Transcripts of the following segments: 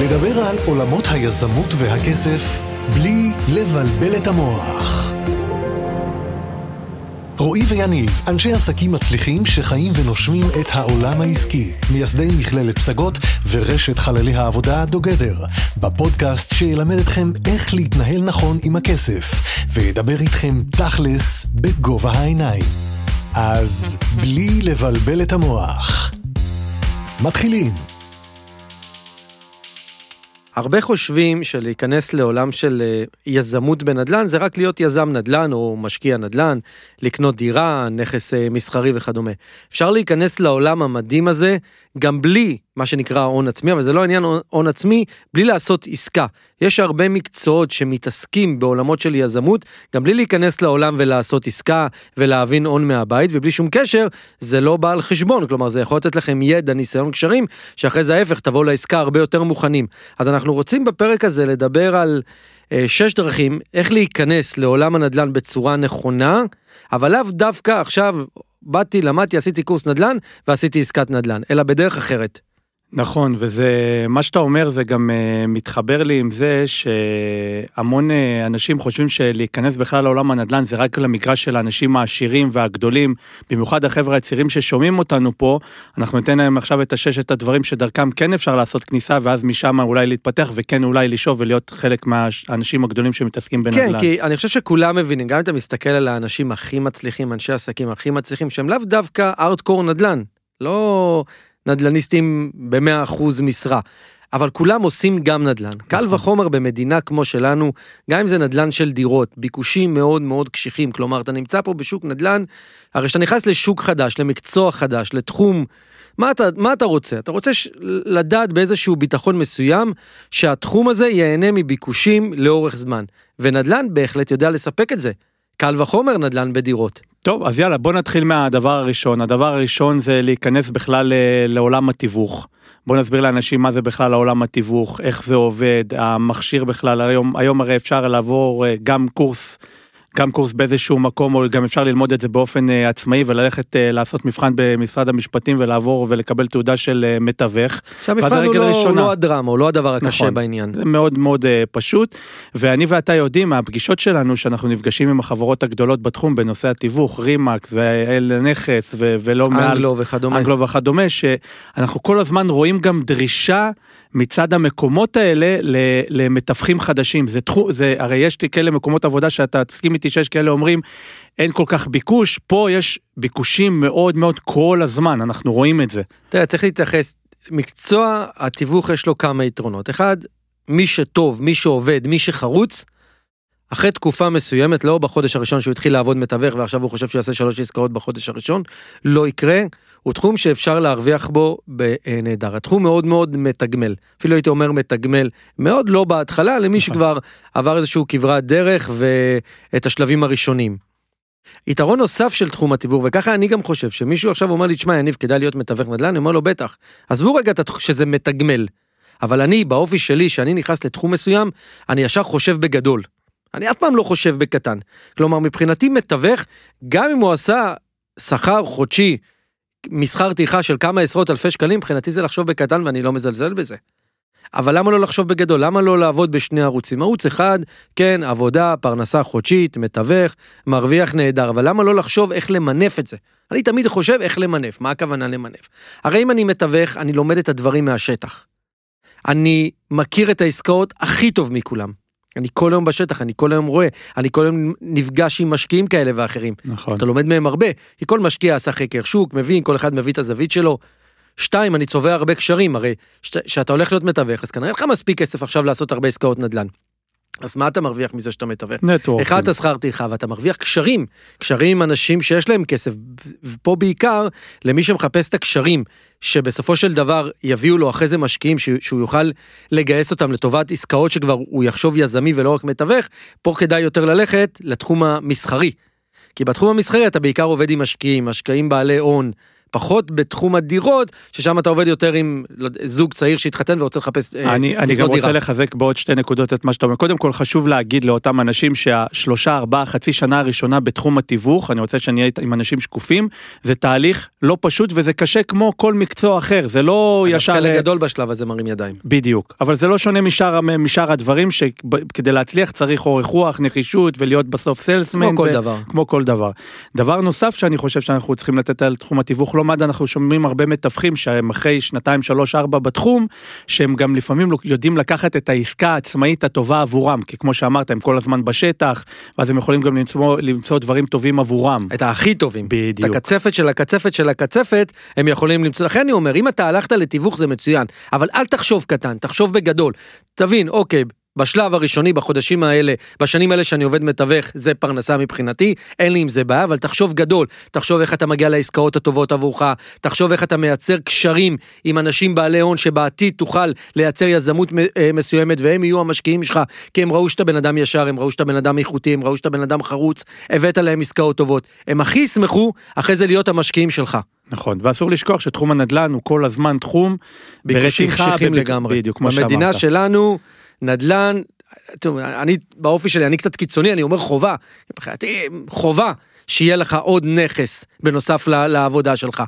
לדבר על עולמות היזמות והכסף בלי לבלבל את המוח. רועי ויניב, אנשי עסקים מצליחים שחיים ונושמים את העולם העסקי, מייסדי מכללת פסגות ורשת חללי העבודה דוגדר, בפודקאסט שילמד אתכם איך להתנהל נכון עם הכסף, וידבר איתכם תכלס בגובה העיניים. אז בלי לבלבל את המוח. מתחילים. הרבה חושבים שלהיכנס לעולם של אה, יזמות בנדל"ן זה רק להיות יזם נדל"ן או משקיע נדל"ן, לקנות דירה, נכס אה, מסחרי וכדומה. אפשר להיכנס לעולם המדהים הזה גם בלי מה שנקרא הון עצמי, אבל זה לא עניין הון עצמי, בלי לעשות עסקה. יש הרבה מקצועות שמתעסקים בעולמות של יזמות, גם בלי להיכנס לעולם ולעשות עסקה ולהבין הון מהבית, ובלי שום קשר, זה לא בא על חשבון, כלומר זה יכול לתת לכם ידע, ניסיון, קשרים, שאחרי זה ההפך, תבואו לעסקה הרבה יותר מוכנים. אז אנחנו רוצים בפרק הזה לדבר על אה, שש דרכים איך להיכנס לעולם הנדל"ן בצורה נכונה, אבל לאו דווקא עכשיו באתי, למדתי, עשיתי קורס נדל"ן ועשיתי עסקת נדל"ן, אלא בדרך אחרת. נכון, וזה, מה שאתה אומר זה גם uh, מתחבר לי עם זה שהמון uh, אנשים חושבים שלהיכנס בכלל לעולם הנדל"ן זה רק למגרש של האנשים העשירים והגדולים, במיוחד החבר'ה הצעירים ששומעים אותנו פה, אנחנו ניתן להם עכשיו את הששת הדברים שדרכם כן אפשר לעשות כניסה, ואז משם אולי להתפתח וכן אולי לשאוב ולהיות חלק מהאנשים הגדולים שמתעסקים בנדל"ן. כן, כי אני חושב שכולם מבינים, גם אם אתה מסתכל על האנשים הכי מצליחים, אנשי עסקים הכי מצליחים, שהם לאו דווקא ארטקור נדל"ן, לא... נדל"ניסטים ב-100% משרה. אבל כולם עושים גם נדל"ן. קל נכון. וחומר במדינה כמו שלנו, גם אם זה נדל"ן של דירות, ביקושים מאוד מאוד קשיחים, כלומר אתה נמצא פה בשוק נדל"ן, הרי כשאתה נכנס לשוק חדש, למקצוע חדש, לתחום, מה אתה, מה אתה רוצה? אתה רוצה ש... לדעת באיזשהו ביטחון מסוים שהתחום הזה ייהנה מביקושים לאורך זמן, ונדל"ן בהחלט יודע לספק את זה. קל וחומר נדל"ן בדירות. טוב, אז יאללה, בוא נתחיל מהדבר הראשון. הדבר הראשון זה להיכנס בכלל אה, לעולם התיווך. בוא נסביר לאנשים מה זה בכלל העולם התיווך, איך זה עובד, המכשיר בכלל, היום, היום הרי אפשר לעבור אה, גם קורס גם קורס באיזשהו מקום, או גם אפשר ללמוד את זה באופן uh, עצמאי וללכת uh, לעשות מבחן במשרד המשפטים ולעבור ולקבל תעודה של uh, מתווך. שהמבחן הוא לא, לא הדרמה, הוא לא הדבר הקשה נכון, בעניין. זה מאוד מאוד uh, פשוט, ואני ואתה יודעים מהפגישות שלנו שאנחנו נפגשים עם החברות הגדולות בתחום בנושא התיווך, רימקס ואל נכס ולא מעל... אנגלו וכדומה. אנגלו וכדומה, שאנחנו כל הזמן רואים גם דרישה מצד המקומות האלה למתווכים חדשים. זה תחום, זה, הרי יש כאלה מקומות עבודה שאתה תסכים איתי שיש כאלה אומרים, אין כל כך ביקוש, פה יש ביקושים מאוד מאוד כל הזמן, אנחנו רואים את זה. תראה, צריך להתייחס, מקצוע התיווך יש לו כמה יתרונות. אחד, מי שטוב, מי שעובד, מי שחרוץ, אחרי תקופה מסוימת, לא בחודש הראשון שהוא התחיל לעבוד מתווך ועכשיו הוא חושב שהוא יעשה שלוש עסקאות בחודש הראשון, לא יקרה. הוא תחום שאפשר להרוויח בו בנהדר. התחום מאוד מאוד מתגמל, אפילו הייתי אומר מתגמל, מאוד לא בהתחלה למי נכון. שכבר עבר איזשהו כברת דרך ואת השלבים הראשונים. יתרון נוסף של תחום התיווך, וככה אני גם חושב, שמישהו עכשיו אומר לי, תשמע יניב, כדאי להיות מתווך נדל"ן, אני אומר לו, בטח. עזבו רגע שזה מתגמל, אבל אני, באופי שלי, שאני נכנס לתחום מסוים, אני ישר חושב בגדול. אני אף פעם לא חושב בקטן. כלומר, מבחינתי מתווך, גם אם הוא עשה שכר חודשי מסחר טרחה של כמה עשרות אלפי שקלים, מבחינתי זה לחשוב בקטן ואני לא מזלזל בזה. אבל למה לא לחשוב בגדול? למה לא לעבוד בשני ערוצים? ערוץ אחד, כן, עבודה, פרנסה חודשית, מתווך, מרוויח נהדר, אבל למה לא לחשוב איך למנף את זה? אני תמיד חושב איך למנף, מה הכוונה למנף? הרי אם אני מתווך, אני לומד את הדברים מהשטח. אני מכיר את העסקאות הכי טוב מכולם. אני כל היום בשטח, אני כל היום רואה, אני כל היום נפגש עם משקיעים כאלה ואחרים. נכון. אתה לומד מהם הרבה, כי כל משקיע עשה חקר שוק, מבין, כל אחד מביא את הזווית שלו. שתיים, אני צובע הרבה קשרים, הרי כשאתה הולך להיות מתווך, אז כנראה אין לך מספיק כסף עכשיו לעשות הרבה עסקאות נדל"ן. אז מה אתה מרוויח מזה שאתה מתווך? נטוורקינג. אחד אתה שכר טרחה ואתה מרוויח קשרים, קשרים עם אנשים שיש להם כסף, ופה בעיקר למי שמחפש את הקשרים, שבסופו של דבר יביאו לו אחרי זה משקיעים שהוא יוכל לגייס אותם לטובת עסקאות שכבר הוא יחשוב יזמי ולא רק מתווך, פה כדאי יותר ללכת לתחום המסחרי. כי בתחום המסחרי אתה בעיקר עובד עם משקיעים, משקיעים בעלי הון, פחות בתחום הדירות, ששם אתה עובד יותר עם זוג צעיר שהתחתן ורוצה לחפש אה, אני, אני גם לקנות רוצה דירה. לחזק בעוד שתי נקודות את מה שאתה אומר. קודם כל חשוב להגיד לאותם אנשים שהשלושה ארבעה חצי שנה הראשונה בתחום התיווך, אני רוצה שאני אהיה עם אנשים שקופים, זה תהליך לא פשוט וזה קשה כמו כל מקצוע אחר, זה לא ישר... חלק גדול בשלב הזה מרים ידיים. בדיוק, אבל זה לא שונה משאר, משאר הדברים שכדי להצליח צריך אורך רוח, נחישות ולהיות בסוף סיילסמן. כמו כל ו- דבר. כמו כל דבר. דבר נוסף שאני חושב שאנחנו צריכים לתת על תחום התיווך לא אנחנו שומעים הרבה מתווכים שהם אחרי שנתיים, שלוש, ארבע בתחום, שהם גם לפעמים יודעים לקחת את העסקה העצמאית הטובה עבורם, כי כמו שאמרת, הם כל הזמן בשטח, ואז הם יכולים גם למצוא, למצוא דברים טובים עבורם. את הכי טובים. בדיוק. את הקצפת של הקצפת של הקצפת, הם יכולים למצוא. לכן אני אומר, אם אתה הלכת לתיווך זה מצוין, אבל אל תחשוב קטן, תחשוב בגדול. תבין, אוקיי, בשלב הראשוני, בחודשים האלה, בשנים האלה שאני עובד מתווך, זה פרנסה מבחינתי, אין לי עם זה בעיה, אבל תחשוב גדול, תחשוב איך אתה מגיע לעסקאות הטובות עבורך, תחשוב איך אתה מייצר קשרים עם אנשים בעלי הון שבעתיד תוכל לייצר יזמות אה, מסוימת והם יהיו המשקיעים שלך, כי הם ראו שאתה בן אדם ישר, הם ראו שאתה בן אדם איכותי, הם ראו שאתה בן אדם חרוץ, הבאת להם עסקאות טובות. הם הכי ישמחו אחרי זה להיות המשקיעים שלך. נכון, ואסור לשכוח שתחום הנדל"ן הוא כל הזמן תחום ביקושים ברתיחה, קשיחים בביק- לגמרי. בדיוק, כמו במדינה שאמרת. שלנו, נדל"ן, טוב, אני באופי שלי, אני קצת קיצוני, אני אומר חובה. מבחינתי, חובה שיהיה לך עוד נכס בנוסף לעבודה שלך.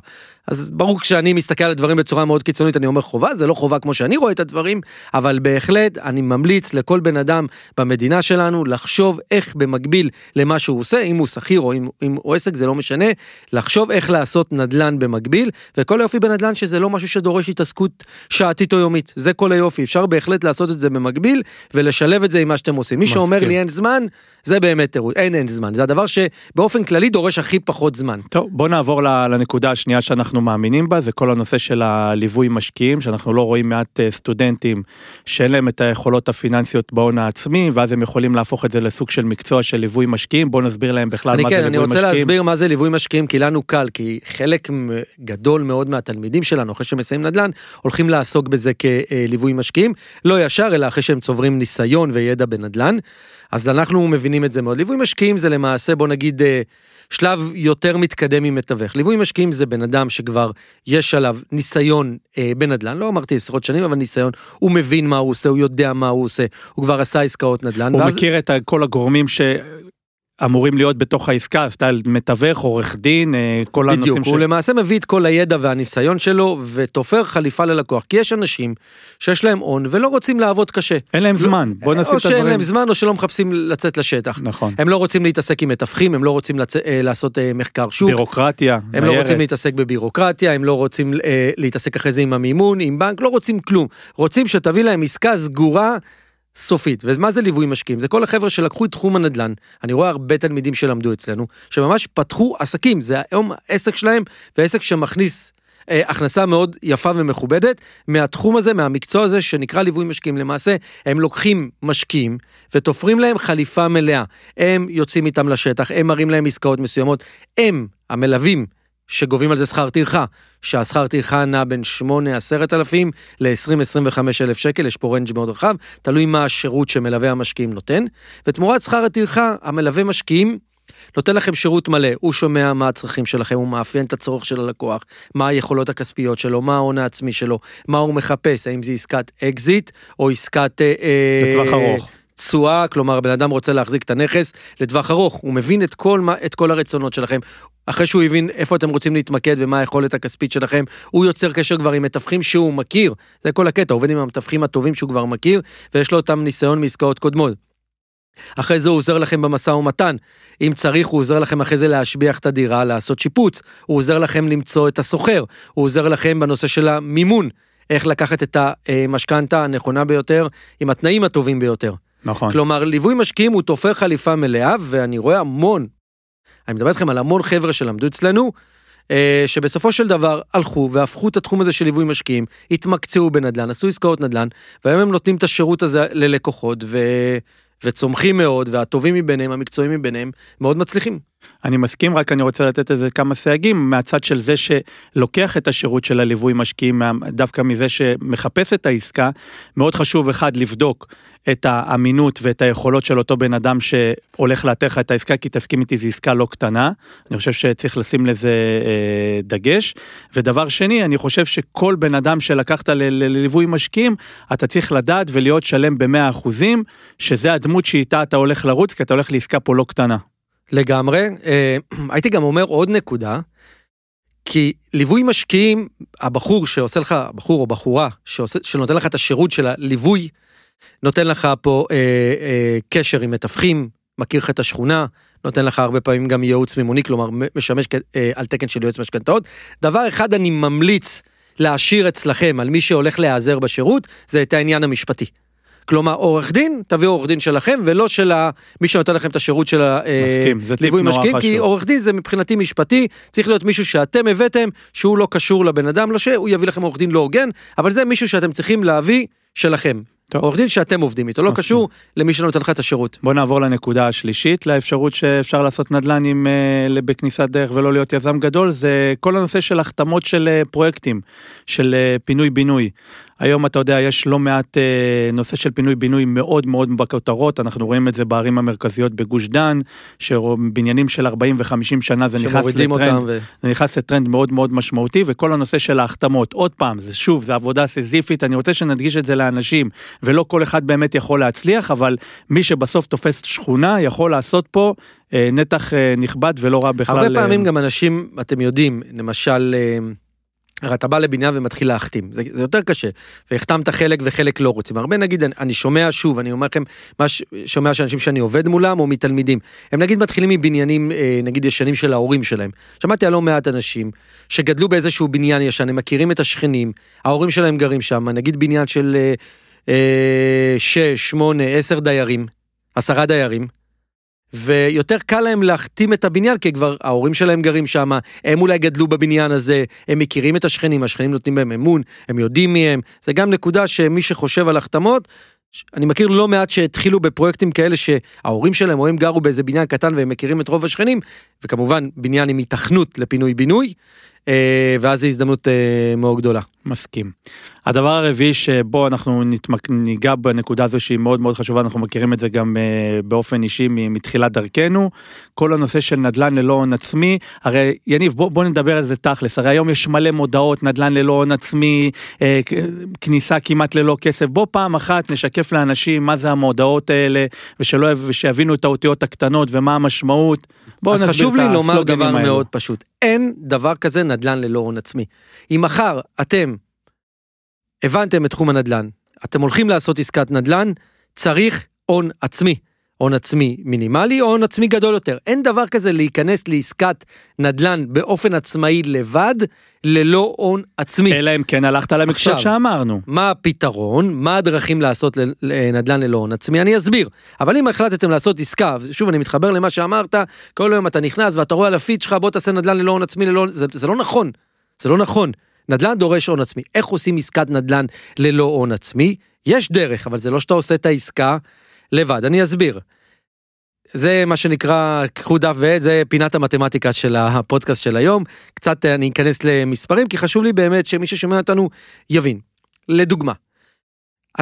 אז ברור כשאני מסתכל על הדברים בצורה מאוד קיצונית, אני אומר חובה, זה לא חובה כמו שאני רואה את הדברים, אבל בהחלט אני ממליץ לכל בן אדם במדינה שלנו לחשוב איך במקביל למה שהוא עושה, אם הוא שכיר או אם, אם הוא עסק, זה לא משנה, לחשוב איך לעשות נדל"ן במקביל, וכל היופי בנדל"ן שזה לא משהו שדורש התעסקות שעתית או יומית, זה כל היופי, אפשר בהחלט לעשות את זה במקביל ולשלב את זה עם מה שאתם עושים. מי שאומר מסכים. לי אין זמן, זה באמת תירוץ, אין אין זמן, זה הדבר שבאופן כללי דורש הכי פחות זמן. טוב, בוא נעבור לנקודה השנייה שאנחנו מאמינים בה, זה כל הנושא של הליווי משקיעים, שאנחנו לא רואים מעט אה, סטודנטים שאין להם את היכולות הפיננסיות בהון העצמי, ואז הם יכולים להפוך את זה לסוג של מקצוע של ליווי משקיעים, בוא נסביר להם בכלל אני מה כן, זה אני ליווי רוצה משקיעים. להסביר מה זה ליווי משקיעים, כי לנו קל, כי חלק גדול מאוד מהתלמידים שלנו, אחרי שהם מסיימים נדל"ן, הולכים לעסוק בזה כליווי משקיעים, לא ישר, אלא אחרי שהם צוברים ניסיון וידע בנדל"ן. אז אנחנו מבינים את זה מאוד. ליווי משקיעים זה למעשה, בוא נגיד, אה, שלב יותר מתקדם ממתווך. ליווי משקיעים זה בן אדם שכבר יש עליו ניסיון אה, בנדל"ן, לא אמרתי עשרות שנים, אבל ניסיון, הוא מבין מה הוא עושה, הוא יודע מה הוא עושה, הוא כבר עשה עסקאות נדל"ן. הוא ואז- מכיר את כל הגורמים שאמורים להיות בתוך העסקה, סטייל מתווך, עורך דין, אה, כל בדיוק, הנושאים הוא למעשה מביא את כל הידע והניסיון שלו ותופר חליפה ללקוח, כי יש אנשים שיש להם הון ולא רוצים לעבוד קשה. אין להם זמן, בוא נשים או את שאין הדברים. להם זמן או שלא מחפשים לצאת לשטח. נכון. הם לא רוצים להתעסק עם מתווכים, הם לא רוצים לצ... אה, לעשות אה, מחקר שוק, בירוקרטיה, הם לא ניירת. רוצים להתעסק בבירוקרטיה, הם לא רוצים אה, להתעסק אחרי זה עם המימון, עם בנק, לא רוצים כלום. רוצים שתביא להם עסקה סגורה. סופית, ומה זה ליווי משקיעים? זה כל החבר'ה שלקחו את תחום הנדל"ן, אני רואה הרבה תלמידים שלמדו אצלנו, שממש פתחו עסקים, זה היום העסק שלהם, ועסק שמכניס אה, הכנסה מאוד יפה ומכובדת, מהתחום הזה, מהמקצוע הזה שנקרא ליווי משקיעים. למעשה, הם לוקחים משקיעים ותופרים להם חליפה מלאה. הם יוצאים איתם לשטח, הם מראים להם עסקאות מסוימות, הם, המלווים, שגובים על זה שכר טרחה, שהשכר טרחה נע בין 8-10 אלפים ל-20-25 אלף שקל, יש פה range מאוד רחב, תלוי מה השירות שמלווה המשקיעים נותן, ותמורת שכר הטרחה, המלווה משקיעים נותן לכם שירות מלא, הוא שומע מה הצרכים שלכם, הוא מאפיין את הצורך של הלקוח, מה היכולות הכספיות שלו, מה ההון העצמי שלו, מה הוא מחפש, האם זה עסקת אקזיט או עסקת... אה, אה, לטווח ארוך. תשואה, כלומר בן אדם רוצה להחזיק את הנכס לטווח ארוך, הוא מבין את כל, מה- את כל הרצונות שלכם. אחרי שהוא הבין איפה אתם רוצים להתמקד ומה היכולת הכספית שלכם, הוא יוצר קשר כבר עם מתווכים שהוא מכיר, זה כל הקטע, עובד עם המתווכים הטובים שהוא כבר מכיר, ויש לו אותם ניסיון מעסקאות קודמות. אחרי זה הוא עוזר לכם במשא ומתן, אם צריך הוא עוזר לכם אחרי זה להשביח את הדירה, לעשות שיפוץ, הוא עוזר לכם למצוא את הסוחר, הוא עוזר לכם בנושא של המימון, איך לקחת את המשכנתה הנכונה ביותר, עם התנאים הטובים ביותר. נכון. כלומר, ליווי משקיעים הוא תופר חליפה מלאה, ואני רואה המון, אני מדבר איתכם על המון חבר'ה שלמדו אצלנו, אה, שבסופו של דבר הלכו והפכו את התחום הזה של ליווי משקיעים, התמקצעו בנדל"ן, עשו עסקאות נדל"ן, והיום הם נותנים את השירות הזה ללקוחות, ו... וצומחים מאוד, והטובים מביניהם, המקצועיים מביניהם, מאוד מצליחים. אני מסכים, רק אני רוצה לתת איזה כמה סייגים מהצד של זה שלוקח את השירות של הליווי משקיעים, דווקא מזה שמחפש את העסקה, מאוד חשוב אחד לבדוק את האמינות ואת היכולות של אותו בן אדם שהולך לאתר לך את העסקה, כי תסכים איתי, זו עסקה לא קטנה. אני חושב שצריך לשים לזה אה, דגש. ודבר שני, אני חושב שכל בן אדם שלקחת לליווי משקיעים, אתה צריך לדעת ולהיות שלם במאה אחוזים, שזה הדמות שאיתה אתה הולך לרוץ, כי אתה הולך לעסקה פה לא קטנה. לגמרי. אה, הייתי גם אומר עוד נקודה, כי ליווי משקיעים, הבחור שעושה לך, בחור או בחורה, שעושה, שנותן לך את השירות של הליווי, נותן לך פה אה, אה, קשר עם מתווכים, מכיר לך את השכונה, נותן לך הרבה פעמים גם ייעוץ מימוני, כלומר משמש אה, על תקן של יועץ משכנתאות. דבר אחד אני ממליץ להשאיר אצלכם על מי שהולך להיעזר בשירות, זה את העניין המשפטי. כלומר, עורך דין, תביאו עורך דין שלכם, ולא של מי שנותן לכם את השירות של הליווי אה, משקיעים, כי עורך דין זה מבחינתי משפטי, צריך להיות מישהו שאתם הבאתם, שהוא לא קשור לבן אדם, לא שהוא יביא לכם עורך דין לא הוגן, אבל זה מישהו שאתם צריכים להביא שלכם. עורך דין שאתם עובדים איתו, לא קשור למי שנותן לך את השירות. בוא נעבור לנקודה השלישית, לאפשרות שאפשר לעשות נדל"ן עם, אה, בכניסת דרך ולא להיות יזם גדול, זה כל הנושא של החתמות של אה, פרויקטים, של אה, פינוי-בינוי. היום אתה יודע, יש לא מעט אה, נושא של פינוי-בינוי מאוד מאוד בכותרות, אנחנו רואים את זה בערים המרכזיות בגוש דן, שבניינים של 40 ו-50 שנה זה נכנס לטרנד, ו... זה נכנס לטרנד מאוד מאוד משמעותי, וכל הנושא של ההחתמות, עוד פעם, זה שוב, זה עבודה סיזיפית, אני רוצה שנדגיש את זה לאנשים, ולא כל אחד באמת יכול להצליח, אבל מי שבסוף תופס שכונה יכול לעשות פה אה, נתח אה, נכבד ולא רע בכלל. הרבה פעמים אה... גם אנשים, אתם יודעים, למשל... אה... הרי אתה בא לבניין ומתחיל להחתים, זה, זה יותר קשה, והחתמת חלק וחלק לא רוצים. הרבה נגיד, אני, אני שומע שוב, אני אומר לכם, מה ש, שומע שאנשים שאני עובד מולם או מתלמידים, הם נגיד מתחילים מבניינים, אה, נגיד ישנים של ההורים שלהם. שמעתי על לא מעט אנשים שגדלו באיזשהו בניין ישן, הם מכירים את השכנים, ההורים שלהם גרים שם, נגיד בניין של אה, אה, שש, שמונה, עשר דיירים, עשרה דיירים. ויותר קל להם להחתים את הבניין, כי כבר ההורים שלהם גרים שם, הם אולי גדלו בבניין הזה, הם מכירים את השכנים, השכנים נותנים בהם אמון, הם יודעים מי הם. זה גם נקודה שמי שחושב על החתמות, אני מכיר לא מעט שהתחילו בפרויקטים כאלה שההורים שלהם או הם גרו באיזה בניין קטן והם מכירים את רוב השכנים, וכמובן בניין עם התכנות לפינוי-בינוי, אה, ואז זו הזדמנות אה, מאוד גדולה. מסכים. הדבר הרביעי שבו אנחנו נתמק... ניגע בנקודה הזו שהיא מאוד מאוד חשובה, אנחנו מכירים את זה גם uh, באופן אישי מתחילת דרכנו, כל הנושא של נדל"ן ללא הון עצמי, הרי יניב בוא, בוא נדבר על זה תכלס, הרי היום יש מלא מודעות, נדל"ן ללא הון עצמי, כניסה כמעט ללא כסף, בוא פעם אחת נשקף לאנשים מה זה המודעות האלה, ושלא, ושיבינו את האותיות הקטנות ומה המשמעות. בוא אז חשוב לי לומר דבר האלה. מאוד פשוט, אין דבר כזה נדל"ן ללא הון עצמי. אם מחר אתם הבנתם את תחום הנדל"ן, אתם הולכים לעשות עסקת נדל"ן, צריך הון עצמי. הון עצמי מינימלי או הון עצמי גדול יותר. אין דבר כזה להיכנס לעסקת נדל"ן באופן עצמאי לבד, ללא הון עצמי. אלא אם כן הלכת למקצוע שאמרנו. מה הפתרון? מה הדרכים לעשות נדל"ן ללא הון עצמי? אני אסביר. אבל אם החלטתם לעשות עסקה, שוב אני מתחבר למה שאמרת, כל יום אתה נכנס ואתה רואה על הפיד שלך בוא תעשה נדל"ן ללא הון עצמי, ללא... זה, זה לא נכון. זה לא נכון. נדל"ן דורש הון עצמי. איך עושים עסקת נדל"ן ללא הון עצמי? יש דרך, אבל זה לא שאתה עושה את העסקה לבד. אני אסביר. זה מה שנקרא, קחו דף ועט, זה פינת המתמטיקה של הפודקאסט של היום. קצת אני אכנס למספרים, כי חשוב לי באמת שמי ששומע אותנו יבין. לדוגמה,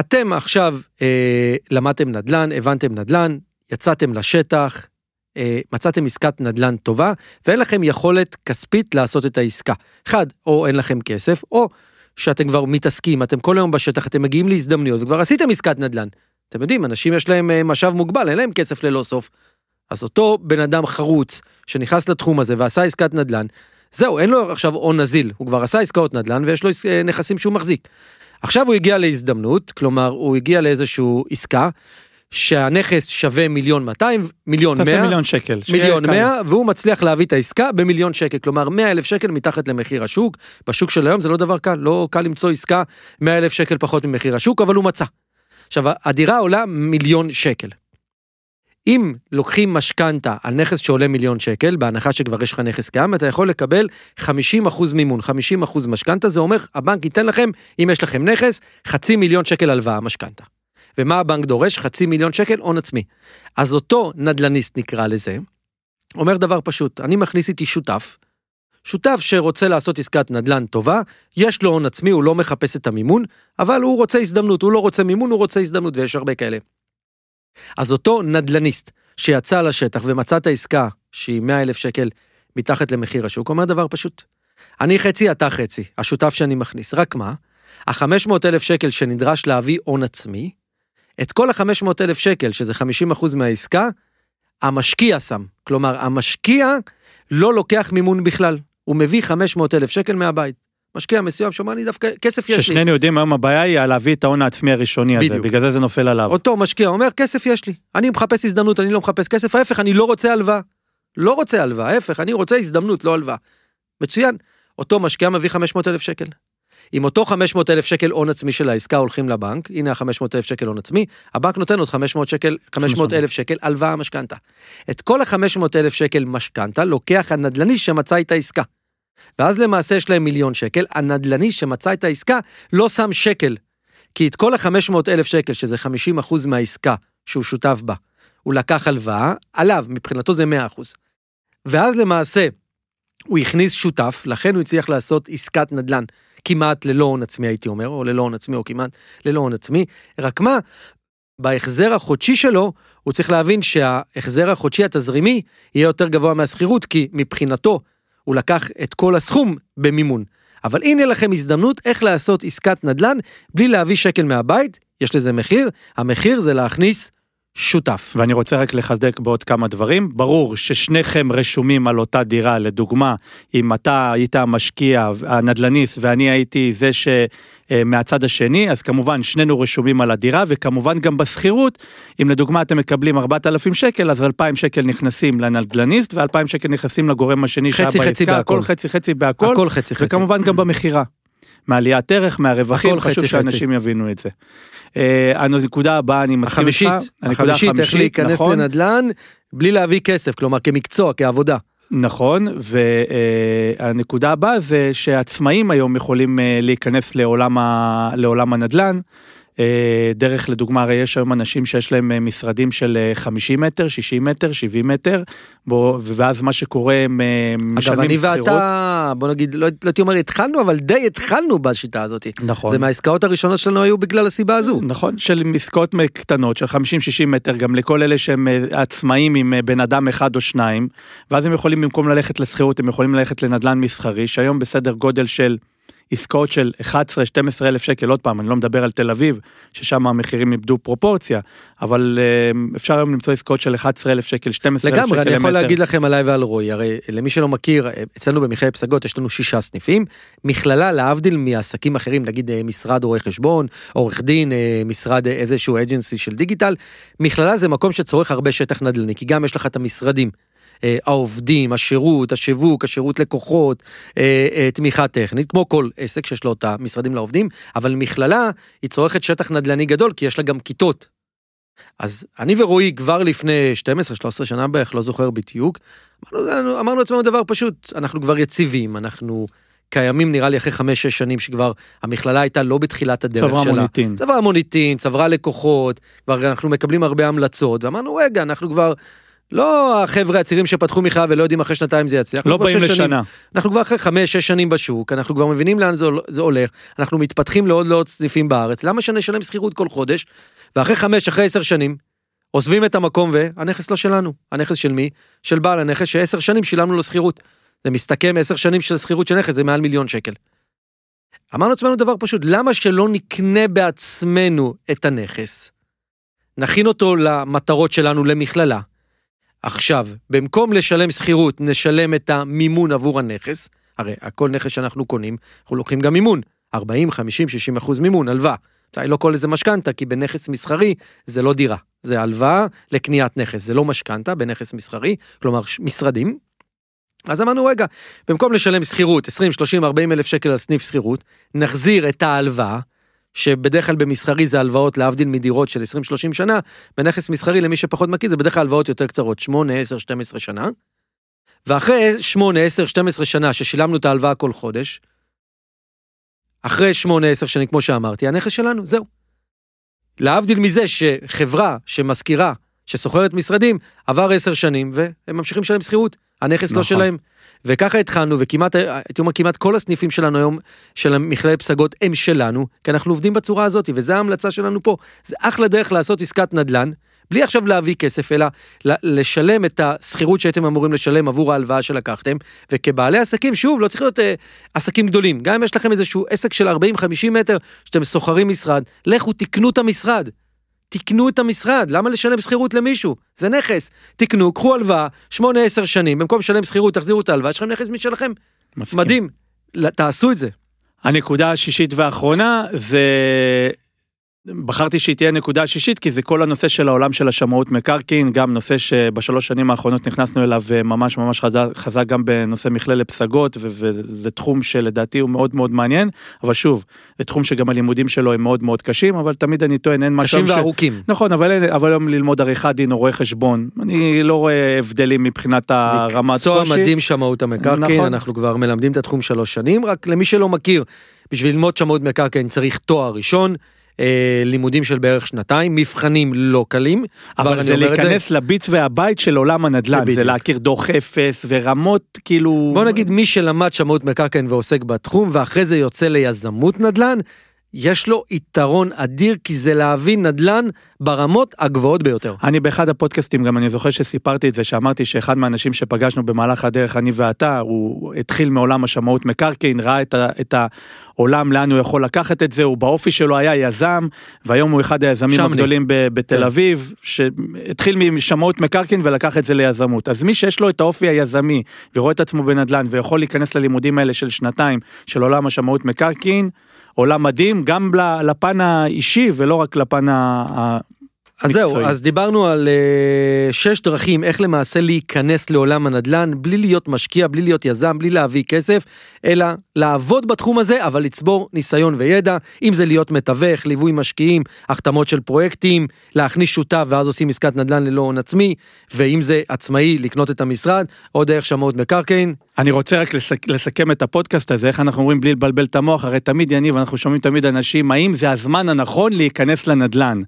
אתם עכשיו אה, למדתם נדל"ן, הבנתם נדל"ן, יצאתם לשטח, אה, מצאתם עסקת נדל"ן טובה, ואין לכם יכולת כספית לעשות את העסקה. אחד, או אין לכם כסף, או שאתם כבר מתעסקים, אתם כל היום בשטח, אתם מגיעים להזדמנויות, וכבר עשיתם עסקת נדל"ן. אתם יודעים, אנשים יש להם אה, משאב מוגבל, אין להם כסף ללא סוף. אז אותו בן אדם חרוץ, שנכנס לתחום הזה ועשה עסקת נדל"ן, זהו, אין לו עכשיו הון נזיל, הוא כבר עשה עסקאות נדל"ן ויש לו אה, נכסים שהוא מחזיק. עכשיו הוא הגיע להזדמנות, כלומר, הוא הגיע לאיזושהי עסקה, שהנכס שווה מיליון 200, מיליון 100, מיליון שקל, מיליון 100, והוא מצליח להביא את העסקה במיליון שקל, כלומר 100 אלף שקל מתחת למחיר השוק, בשוק של היום זה לא דבר קל, לא קל למצוא עסקה 100 אלף שקל פחות ממחיר השוק, אבל הוא מצא. עכשיו, הדירה עולה מיליון שקל. אם לוקחים משכנתה על נכס שעולה מיליון שקל, בהנחה שכבר יש לך נכס קיים, אתה יכול לקבל 50% מימון, 50% משכנתה, זה אומר, הבנק ייתן לכם, אם יש לכם נכס, חצי מיליון שקל הלוואה משכנתה. ומה הבנק דורש? חצי מיליון שקל הון עצמי. אז אותו נדלניסט נקרא לזה, אומר דבר פשוט, אני מכניס איתי שותף, שותף שרוצה לעשות עסקת נדל"ן טובה, יש לו הון עצמי, הוא לא מחפש את המימון, אבל הוא רוצה הזדמנות, הוא לא רוצה מימון, הוא רוצה הזדמנות, ויש הרבה כאלה. אז אותו נדל"ניסט שיצא לשטח ומצא את העסקה שהיא 100 אלף שקל מתחת למחיר השוק, אומר דבר פשוט. אני חצי, אתה חצי, השותף שאני מכניס. רק מה? ה-500 אלף שקל שנדרש להביא הון עצמי, את כל ה-500 אלף שקל, שזה 50% מהעסקה, המשקיע שם. כלומר, המשקיע לא לוקח מימון בכלל. הוא מביא 500 אלף שקל מהבית. משקיע מסוים שאומר לי דווקא כסף יש לי. ששנינו יודעים היום הבעיה היא להביא את ההון העצמי הראשוני הזה, בדיוק. בגלל זה זה נופל עליו. אותו משקיע אומר כסף יש לי. אני מחפש הזדמנות, אני לא מחפש כסף, ההפך, אני לא רוצה הלוואה. לא רוצה הלוואה, ההפך, אני רוצה הזדמנות, לא הלוואה. מצוין. אותו משקיע מביא 500 אלף שקל. עם אותו 500 אלף שקל הון עצמי של העסקה הולכים לבנק, הנה ה-500 אלף שקל הון עצמי, הבנק נותן עוד 500 שקל, 500 אלף שקל הלוואה משכנתה. את כל ה-500 אלף שקל משכנתה לוקח הנדל"ני שמצא את העסקה. ואז למעשה יש להם מיליון שקל, הנדל"ני שמצא את העסקה לא שם שקל. כי את כל ה-500 אלף שקל, שזה 50 אחוז מהעסקה שהוא שותף בה, הוא לקח הלוואה, עליו, מבחינתו זה 100 אחוז. ואז למעשה, הוא הכניס שותף, לכן הוא הצליח לעשות עסקת נדל"ן כמעט ללא הון עצמי, הייתי אומר, או ללא הון עצמי, או כמעט ללא הון עצמי, רק מה, בהחזר החודשי שלו, הוא צריך להבין שההחזר החודשי התזרימי יהיה יותר גבוה מהשכירות, כי מבחינתו, הוא לקח את כל הסכום במימון. אבל הנה לכם הזדמנות איך לעשות עסקת נדל"ן בלי להביא שקל מהבית, יש לזה מחיר, המחיר זה להכניס שותף. ואני רוצה רק לחזק בעוד כמה דברים. ברור ששניכם רשומים על אותה דירה, לדוגמה, אם אתה היית המשקיע, הנדל"ניסט, ואני הייתי זה שמהצד השני, אז כמובן שנינו רשומים על הדירה, וכמובן גם בשכירות, אם לדוגמה אתם מקבלים 4,000 שקל, אז 2,000 שקל נכנסים לנדל"ניסט, ו2,000 שקל נכנסים לגורם השני חצי, שהיה חצי בעסקה, בהכל. הכל חצי חצי בהכל, הכל חצי חצי. וכמובן גם במכירה. מעליית ערך, מהרווחים, חצי, חשוב חצי. שאנשים יבינו את זה. אה, הנקודה הבאה, אני מסכים איתך. החמישית, החמישית, איך להיכנס נכון. לנדל"ן בלי להביא כסף, כלומר כמקצוע, כעבודה. נכון, והנקודה הבאה זה שעצמאים היום יכולים אה, להיכנס לעולם, ה... לעולם הנדל"ן. אה, דרך לדוגמה, הרי יש היום אנשים שיש להם אה, משרדים של אה, 50 מטר, 60 מטר, 70 מטר, בו, ואז מה שקורה הם אה, אגב, משלמים אני שכירות. ואתה, בוא נגיד, לא לא הייתי אומר התחלנו, אבל די התחלנו בשיטה הזאת. נכון. זה מהעסקאות הראשונות שלנו היו בגלל הסיבה הזו. נכון, של עסקאות קטנות של 50-60 מטר, גם לכל אלה שהם אה, עצמאים עם אה, בן אדם אחד או שניים, ואז הם יכולים במקום ללכת לשכירות, הם יכולים ללכת לנדל"ן מסחרי, שהיום בסדר גודל של עסקאות של 11-12 אלף שקל, עוד פעם, אני לא מדבר על תל אביב, ששם המחירים איבדו פרופורציה, אבל אה, אפשר היום למצוא עסקאות של 11 אלף שקל, 12 אלף שקל לגמרי, אני יכול למטר. להגיד לכם עליי ועל רועי, הרי למי שלא מכיר, אצלנו במכללת פסגות יש לנו שישה סניפים, מכללה להבדיל מעסקים אחרים, נגיד אה, משרד רואי חשבון, עורך דין, אה, משרד אה, איזשהו אג'נסי של דיגיטל, מכללה זה מקום שצורך הרבה שטח נדל"ני, כי גם יש לך את המשרדים. אה, העובדים, השירות, השיווק, השירות לקוחות, אה, אה, תמיכה טכנית, כמו כל עסק שיש לו את המשרדים לעובדים, אבל מכללה היא צורכת שטח נדל"ני גדול, כי יש לה גם כיתות. אז אני ורועי כבר לפני 12-13 שנה בערך, לא זוכר בדיוק, אמרנו, אמרנו לעצמנו דבר פשוט, אנחנו כבר יציבים, אנחנו קיימים נראה לי אחרי 5-6 שנים שכבר המכללה הייתה לא בתחילת הדרך צברה שלה. מוניטין. צברה מוניטין, צברה לקוחות, כבר אנחנו מקבלים הרבה המלצות, ואמרנו רגע, אנחנו כבר, לא החבר'ה הצעירים שפתחו מכללה ולא יודעים אחרי שנתיים זה יצליח. לא באים שש שנים- לשנה. אנחנו כבר אחרי חמש, שש שנים בשוק, אנחנו כבר מבינים לאן זה, זה הולך, אנחנו מתפתחים לעוד לעוד סניפים בארץ, למה שנשלם שכירות כל חודש, ואחרי חמש, אחרי עשר שנים, עוזבים את המקום והנכס לא שלנו. הנכס של מי? של בעל הנכס שעשר שנים שילמנו לו שכירות. זה מסתכם עשר שנים של שכירות של נכס, זה מעל מיליון שקל. אמרנו לעצמנו דבר פשוט, למה שלא נקנה בעצמנו את הנכס? נכין אותו למטרות שלנו למכללה. עכשיו, במקום לשלם שכירות, נשלם את המימון עבור הנכס. הרי הכל נכס שאנחנו קונים, אנחנו לוקחים גם מימון. 40, 50, 60 אחוז מימון, הלוואה. אני לא קורא לזה משכנתה, כי בנכס מסחרי זה לא דירה. זה הלוואה לקניית נכס, זה לא משכנתה בנכס מסחרי, כלומר משרדים. אז אמרנו, רגע, במקום לשלם שכירות, 20, 30, 40 אלף שקל על סניף שכירות, נחזיר את ההלוואה, שבדרך כלל במסחרי זה הלוואות להבדיל מדירות של 20-30 שנה, בנכס מסחרי למי שפחות מכיר זה בדרך כלל הלוואות יותר קצרות, 8, 10, 12 שנה. ואחרי 8, 10, 12 שנה ששילמנו את ההלוואה כל חודש, אחרי 8, 10 שנים, כמו שאמרתי, הנכס שלנו, זהו. להבדיל מזה שחברה שמשכירה, ששוכרת משרדים, עבר עשר שנים והם ממשיכים לשלם שכירות, הנכס לא נכון. שלהם. וככה התחלנו, וכמעט, הייתי אומר, כמעט כל הסניפים שלנו היום, של מכללת פסגות, הם שלנו, כי אנחנו עובדים בצורה הזאת, וזו ההמלצה שלנו פה. זה אחלה דרך לעשות עסקת נדל"ן, בלי עכשיו להביא כסף, אלא לשלם את השכירות שהייתם אמורים לשלם עבור ההלוואה שלקחתם, וכבעלי עסקים, שוב, לא צריך להיות אה, עסקים גדולים, גם אם יש לכם איזשהו עסק של 40-50 מטר, שאתם שוכרים משרד, לכו תקנו את המשרד. תקנו את המשרד, למה לשלם שכירות למישהו? זה נכס. תקנו, קחו הלוואה, 8-10 שנים, במקום לשלם שכירות, תחזירו את ההלוואה, יש לכם נכס משלכם. מסכים. מדהים. תעשו את זה. הנקודה השישית והאחרונה זה... בחרתי שהיא תהיה נקודה שישית כי זה כל הנושא של העולם של השמאות מקרקעין, גם נושא שבשלוש שנים האחרונות נכנסנו אליו אה, ממש ממש חזק, חזק גם בנושא מכללת פסגות וזה תחום שלדעתי הוא מאוד מאוד מעניין, אבל שוב, זה תחום שגם הלימודים שלו הם מאוד מאוד קשים, אבל תמיד אני טוען אין משהו... קשים וארוכים. נכון, אבל, אין- אבל היום ללמוד עריכת דין או רואה חשבון, אני לא רואה הבדלים מבחינת הרמת מקצוע קושי. מדהים שמאות המקרקעין, נכון. אנחנו כבר מלמדים את התחום שלוש שנים, רק למי שלא מכיר, בשביל ללמוד שמאות מקרקעין צריך תואר ראשון, אה, לימודים של בערך שנתיים, מבחנים לא קלים. אבל זה להיכנס לביט והבית של עולם הנדל"ן, זה בדיוק. להכיר דוח אפס ורמות כאילו... בוא נגיד מי שלמד שמאות מקרקעין ועוסק בתחום ואחרי זה יוצא ליזמות נדל"ן, יש לו יתרון אדיר כי זה להבין נדל"ן ברמות הגבוהות ביותר. אני באחד הפודקאסטים גם אני זוכר שסיפרתי את זה שאמרתי שאחד מהאנשים שפגשנו במהלך הדרך אני ואתה הוא התחיל מעולם השמאות מקרקעין ראה את, ה, את העולם לאן הוא יכול לקחת את זה הוא באופי שלו היה יזם והיום הוא אחד היזמים שמני. הגדולים ב, בתל כן. אביב שהתחיל משמאות מקרקעין ולקח את זה ליזמות אז מי שיש לו את האופי היזמי ורואה את עצמו בנדל"ן ויכול להיכנס ללימודים האלה של שנתיים של עולם השמאות מקרקעין עולם מדהים גם לפן האישי ולא רק לפן ה-. אז זהו. אז דיברנו על uh, שש דרכים איך למעשה להיכנס לעולם הנדל"ן בלי להיות משקיע, בלי להיות יזם, בלי להביא כסף, אלא לעבוד בתחום הזה, אבל לצבור ניסיון וידע, אם זה להיות מתווך, ליווי משקיעים, החתמות של פרויקטים, להכניס שותף ואז עושים עסקת נדל"ן ללא הון עצמי, ואם זה עצמאי, לקנות את המשרד, או דרך שמאות מקרקעין. אני רוצה רק לסק, לסכם את הפודקאסט הזה, איך אנחנו אומרים בלי לבלבל את המוח, הרי תמיד יניב, אנחנו שומעים תמיד אנשים, האם זה הזמן הנכון להיכנס לנדל"ן?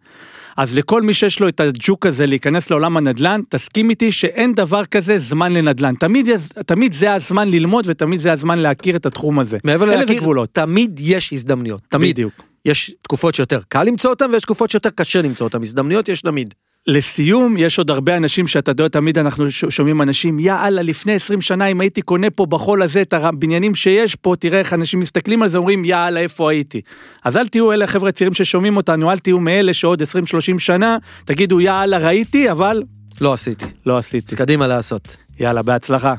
אז לכל מי שיש לו את הג'וק הזה להיכנס לעולם הנדל"ן, תסכים איתי שאין דבר כזה זמן לנדל"ן. תמיד, תמיד זה הזמן ללמוד ותמיד זה הזמן להכיר את התחום הזה. מעבר להכיר, גבולות. תמיד יש הזדמנויות, תמיד. בדיוק. יש תקופות שיותר קל למצוא אותן ויש תקופות שיותר קשה למצוא אותן, הזדמנויות יש תמיד. לסיום, יש עוד הרבה אנשים שאתה יודע, תמיד אנחנו שומעים אנשים, יאללה, לפני 20 שנה, אם הייתי קונה פה בחול הזה את הבניינים שיש פה, תראה איך אנשים מסתכלים על זה, אומרים, יאללה, איפה הייתי? אז אל תהיו אלה חבר'ה צעירים ששומעים אותנו, אל תהיו מאלה שעוד 20-30 שנה, תגידו, יאללה, ראיתי, אבל לא עשיתי. לא עשיתי. אז קדימה לעשות. יאללה, בהצלחה.